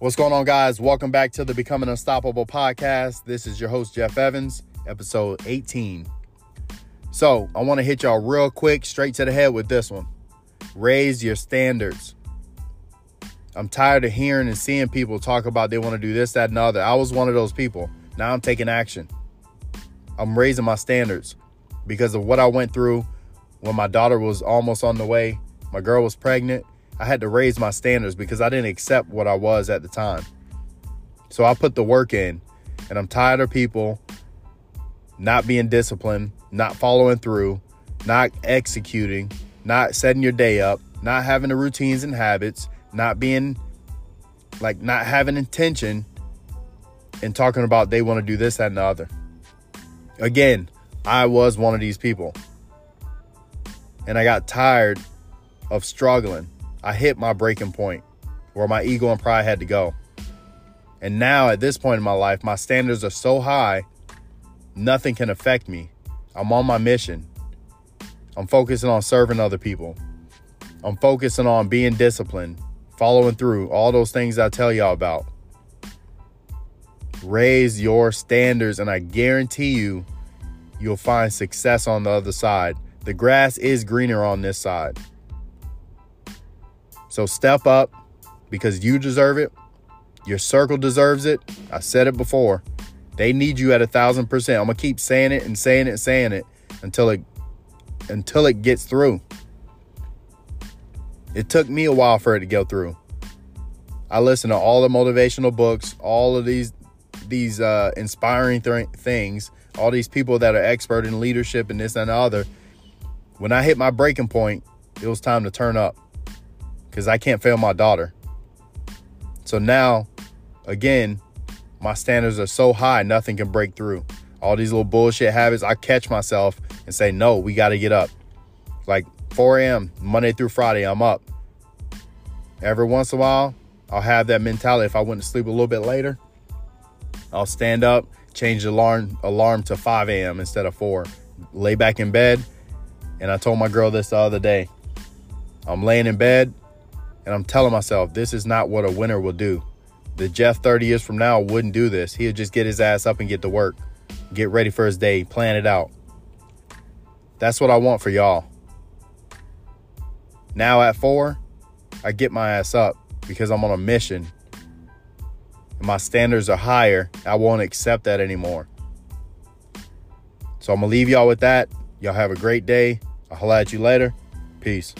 What's going on, guys? Welcome back to the Becoming Unstoppable podcast. This is your host, Jeff Evans, episode 18. So, I want to hit y'all real quick, straight to the head with this one. Raise your standards. I'm tired of hearing and seeing people talk about they want to do this, that, and the other. I was one of those people. Now I'm taking action. I'm raising my standards because of what I went through when my daughter was almost on the way. My girl was pregnant. I had to raise my standards because I didn't accept what I was at the time. So I put the work in, and I'm tired of people not being disciplined, not following through, not executing, not setting your day up, not having the routines and habits, not being like not having intention and talking about they want to do this, that, and the other. Again, I was one of these people. And I got tired of struggling. I hit my breaking point where my ego and pride had to go. And now at this point in my life, my standards are so high, nothing can affect me. I'm on my mission. I'm focusing on serving other people. I'm focusing on being disciplined, following through, all those things I tell y'all about. Raise your standards, and I guarantee you, you'll find success on the other side. The grass is greener on this side. So step up because you deserve it. Your circle deserves it. I said it before. They need you at a thousand percent. I'm gonna keep saying it and saying it and saying it until it until it gets through. It took me a while for it to go through. I listen to all the motivational books, all of these these uh, inspiring th- things, all these people that are expert in leadership and this and the other. When I hit my breaking point, it was time to turn up because I can't fail my daughter. So now, again, my standards are so high, nothing can break through. All these little bullshit habits, I catch myself and say, no, we got to get up. Like 4 a.m., Monday through Friday, I'm up. Every once in a while, I'll have that mentality. If I went to sleep a little bit later, I'll stand up, change the alarm alarm to 5 a.m. instead of 4. Lay back in bed. And I told my girl this the other day. I'm laying in bed and I'm telling myself, this is not what a winner will do. The Jeff 30 years from now wouldn't do this. He'd just get his ass up and get to work, get ready for his day, plan it out. That's what I want for y'all. Now at four, I get my ass up because I'm on a mission. My standards are higher. I won't accept that anymore. So I'm going to leave y'all with that. Y'all have a great day. I'll holla at you later. Peace.